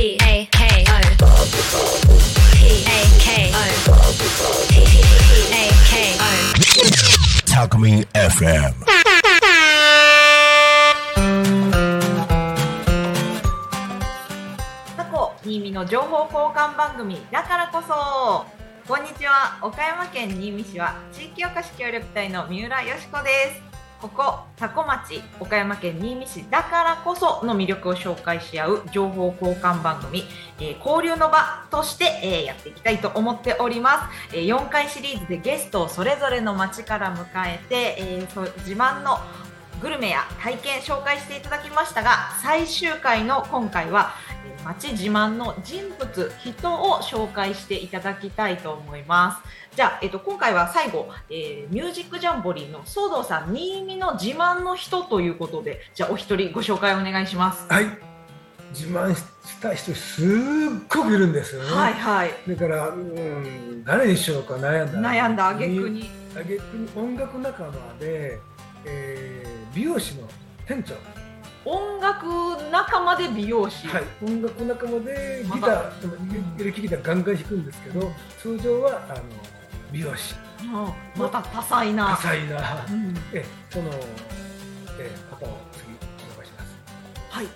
P A K O P A K O P A K O Talk Me FM. タコ新見の情報交換番組だからこそこんにちは岡山県新見市は地域おこし協力隊の三浦よしこですここタコ町岡山県新見市だからこその魅力を紹介し合う情報交換番組、えー交流の場として、えーやっていきたいと思っております、えー4回シリーズでゲストをそれぞれの町から迎えて、えー自慢のグルメや体験紹介していただきましたが最終回の今回は町自慢の人物人を紹介していただきたいと思います。じゃあ、えっと今回は最後、えーミュージックジャンボリーの騒動さん新見の自慢の人ということでじゃあお一人ご紹介お願いします、はい。自慢した人すっごくいるんですよね、はいはい。だから、うん、誰にしようか悩んだ悩んだ挙句に。挙句に音楽仲間で、えー美容師の店長音楽仲間で美容師、はい、音楽仲間でギター、エレキギターガンガン弾くんですけど、通常はあの美容師、うん。また多彩な。多彩な、うん。えその、え方を次紹介します。はい。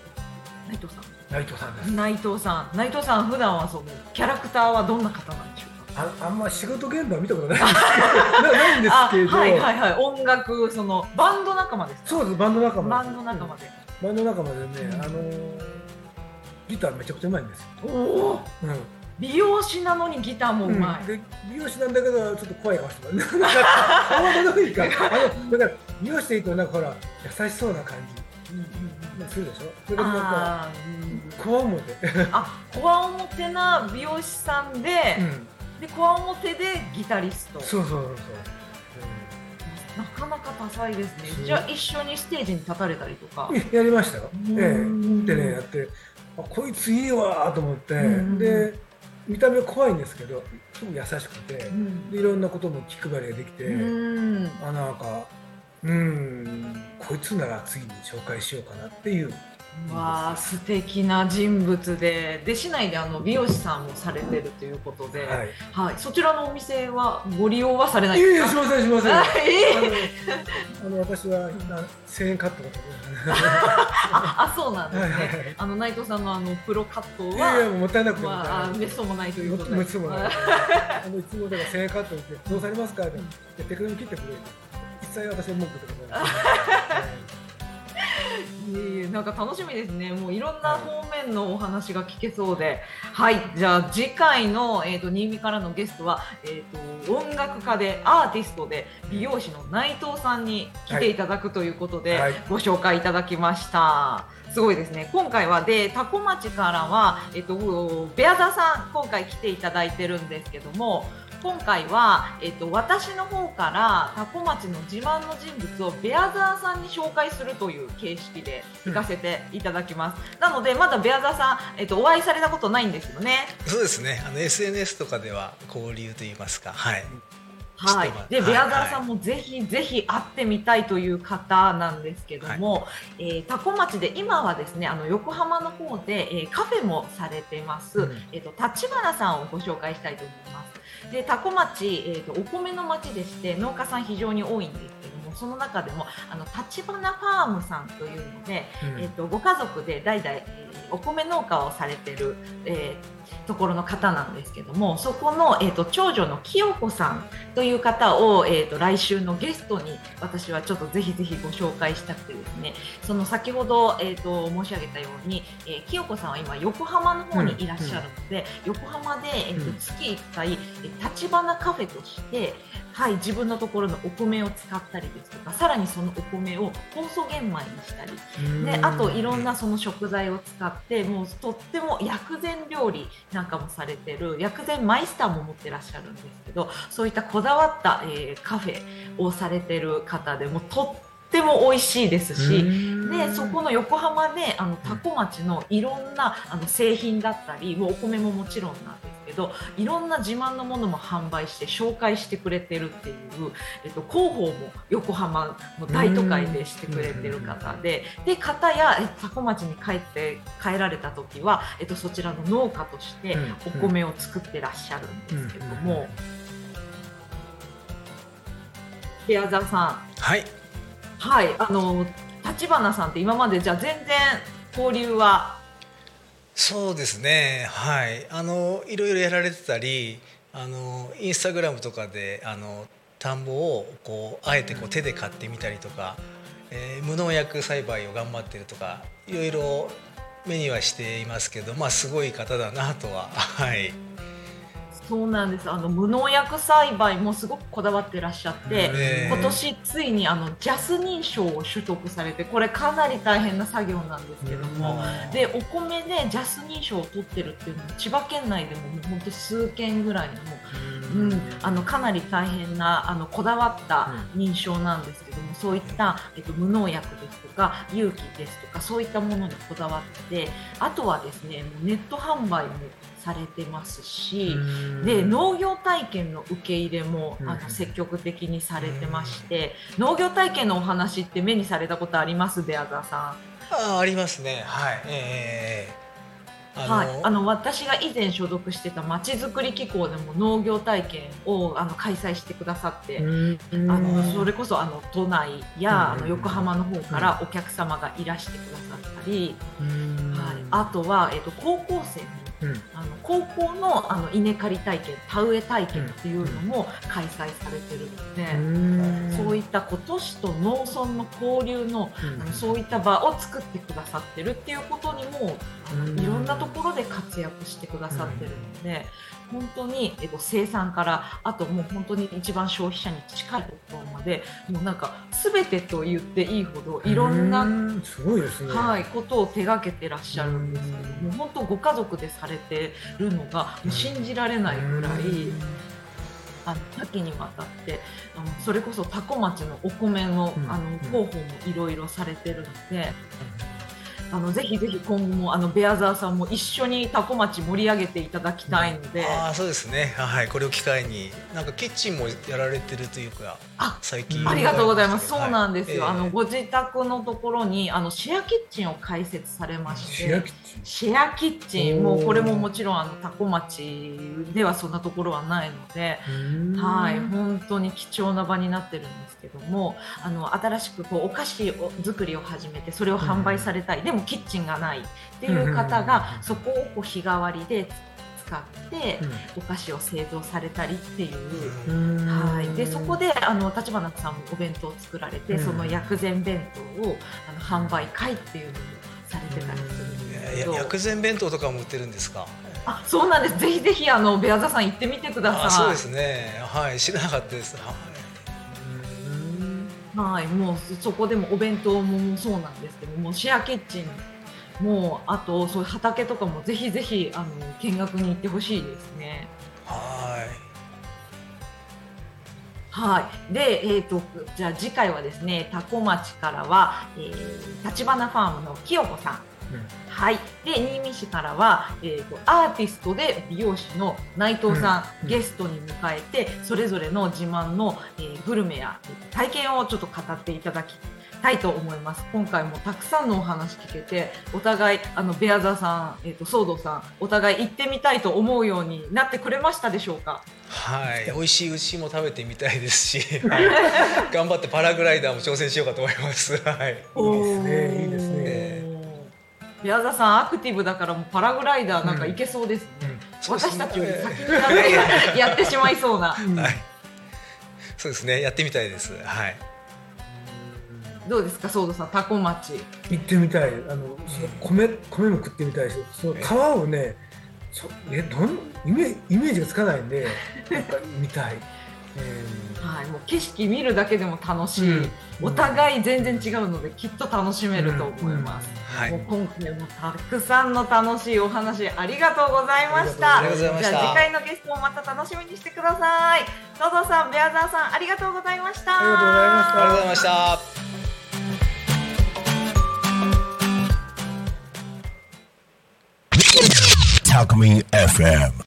内藤さん。内藤さんです。内藤さん。内藤さん普段はそのキャラクターはどんな方なんでしょうか？ああんま仕事現場は見たことないんですけど、ないんですあけど、はいはいはい。音楽そのバンド仲間ですか？そうです。バンド仲間。バンド仲間で、バンド仲間でね、うんあのーギターめちゃくちゃうまいんですよ。おおうん美容師なのにギターもうまい、で美容師なんだけどちょっと怖い顔してます。なんか顔のいいか。あのだから美容師でいいとなんかほら優しそうな感じうんうんうんするでしょ？それでなんかこわもて。あこわもてな美容師さんで、うん。でこわもてでギタリストそうそうそうそう。なかなか多彩ですね。じゃあ一緒にステージに立たれたりとか。うんやりましたよ。うん。ええ。でねやって。あこいついいわと思って、うん。で見た目怖いんですけどすごく優しくて、うん。でいろんなことも気配りができて、うん。あなんかうんこいつなら次に紹介しようかなっていう。わあ素敵な人物でで市内であの美容師さんもされてるということで、はい。はい、そちらのお店はご利用はされないですか？すみません、すみません。あの、あの私は、な千円カットああそうなんですはいはいはね。あの内藤さんのあのプロカット思う。いやもったいなくてまあ、あない。めっそうもないということで。もつもない。あ あの、いつもだから千円カットって、どうされますか？って、で手首に切ってくれ。一切私は文句でござ いなんか楽しみですね。もういろんな方面のお話が聞けそうで、はい、じゃあ次回のえっ、と新見からのゲストはえっ、と音楽家でアーティストで美容師の内藤さんに来ていただくということで、はいご紹介いただきました。すごいですね。今回はでタコ町からはえっ、とベアザさん今回来ていただいてるんですけども。今回は、えっと、私の方からタコ町の自慢の人物をベアザーさんに紹介するという形式で行かせていただきます、なのでまだベアザーさん、えっと、お会いされたことないんですよね。そうですね。あの SNS とかでは交流といいますか、はい。はい。で、はいベアザーさんもぜひぜひ会ってみたいという方なんですけども、えータコ町で今はですねあの横浜の方で、えーカフェもされてます、うん。えっと立花さんをご紹介したいと思います。でタコ町、えー、とお米の町でして農家さん非常に多いんですけどもその中でもあの立花ファームさんというので、うん。えっとご家族で代々、えーお米農家をされてる、えーところの方なんですけどもそこの、えー、と長女の清子さんという方を、えー、と来週のゲストに私はちょっとぜひぜひご紹介したくてですねその先ほど、えー、と申し上げたように、えー清子さんは今横浜の方にいらっしゃるので、横浜で、えーとうん。月1回えー立花カフェとして、はい、自分のところのお米を使ったりですとかさらにそのお米を酵素玄米にしたりであといろんなその食材を使っでもうとっても薬膳料理なんかもされてる薬膳マイスターも持ってらっしゃるんですけどそういったこだわった、えーカフェをされてる方でもとっても美味しいですし。でそこの横浜であの多古町のいろんなあの製品だったりお米ももちろんなんですけどいろんな自慢のものも販売して紹介してくれてるっていう、えっと、広報も横浜の大都会でしてくれてる方でで方やえ多古町に帰って帰られた時は、えっと、そちらの農家としてうん。お米を作ってらっしゃるんですけども。ベアザーさん。はいはい、あの立花さんって今までじゃあ全然交流は？そうですね。はい。あのいろいろやられてたりあのインスタグラムとかであの田んぼをこうあえてこう手で買ってみたりとか、えー無農薬栽培を頑張ってるとかいろいろ目にはしていますけどまあすごい方だなとは。はいそうなんです。あの無農薬栽培もすごくこだわってらっしゃって、ね今年ついにあのジャス認証を取得されてこれかなり大変な作業なんですけども。でお米でジャス認証を取ってるっていうのも千葉県内でももう本当数件ぐらいのうん、あのかなり大変なあのこだわった認証なんですそういった、えっと、無農薬ですとか有機ですとかそういったものにこだわってあとはですねネット販売もされてますし、で農業体験の受け入れもうん。あの積極的にされてまして、農業体験のお話って目にされたことあります？ベアザーさん。あありますね。はい。ええあの、はい、あの私が以前所属してたまちづくり機構でも農業体験をあの開催してくださって、あのそれこそあの都内やあうん。の横浜の方からお客様がいらしてくださったり、はい、あとは、えっと高校生のうん。あの高校のあの稲刈り体験田植え体験っていうのも開催されてるので、そういった都市と農村の交流のあのそういった場を作ってくださってるっていうことにもいろんなところで活躍してくださってるので本当に、えっと、生産からあともう本当に一番消費者に近いところまでもうなんか全てと言っていいほどいろんな、うん。すごいですね。はい、ことを手がけてらっしゃるんですけどもう本当ご家族でされてるのがもう信じられないぐらい。あの多岐にわたってあのそれこそ多古町のお米の,、うん。あの広報もいろいろされてるので。あのぜひぜひ今後もあのベアザーさんも一緒に多古町盛り上げていただきたいので、ああそうですね。はい。これを機会になんかキッチンもやられてるというかあ最近。ありがとうございます。そうなんですよ。はいあのご自宅のところにあのシェアキッチンを開設されまして、シェアキッチン。シェアキッチン。もうこれももちろんあの多古町ではそんなところはないので、はい、本当に貴重な場になってるんですけどもあの新しくこうお菓子を作りを始めてそれを販売されたい、でもキッチンがないっていう方がそこをこう日替わりで使ってお菓子を製造されたりっていう。はい、でそこであの立花さんもお弁当を作られて、うん。その薬膳弁当をあの販売会っていうのをされてたりするんですけど、や薬膳弁当とかも売ってるんですか？あそうなんです。ぜひぜひあのベアザさん行ってみてください。あそうですね。はい。知らなかったです。はいはい、もうそこでもお弁当もそうなんですけどもシェアキッチンもうあとそういう畑とかもぜひぜひあの見学に行ってほしいですね。はいはい、で、えー、とじゃあ次回はですね多古町からは、えー、立花ファームの清子さん、はい、で新見市からは、えー、とアーティストで美容師の内藤さん、うんゲストに迎えてそれぞれの自慢の、えーグルメやえー体験をちょっと語っていただきたいと思います。今回もたくさんのお話聞けてお互いあのベアザさん、えー、とソードさんお互い行ってみたいと思うようになってくれましたでしょうか？はい、美味しい牛も食べてみたいですし、はい。頑張ってパラグライダーも挑戦しようかと思います。はい。いいですね。いいですねベアザさんアクティブだからもうパラグライダーなんか行けそうですね、そうですね私たちより先にやってやってしまいそうな。はい。そうですね、やってみたいです。はい。どうですかソードさんタコ町。行ってみたい。あのその米米も食ってみたいしその皮をねそえどんイメイメージがつかないんでなんか見たい、はい、もう景色見るだけでも楽しい、うん。お互い全然違うのできっと楽しめると思います、はい。もう今回もたくさんの楽しいお話ありがとうございました。じゃあ次回のゲストもまた楽しみにしてください。ソードさんベアザーさんありがとうございました。ありがとうございました。ありがとうございました。Talk Me FM.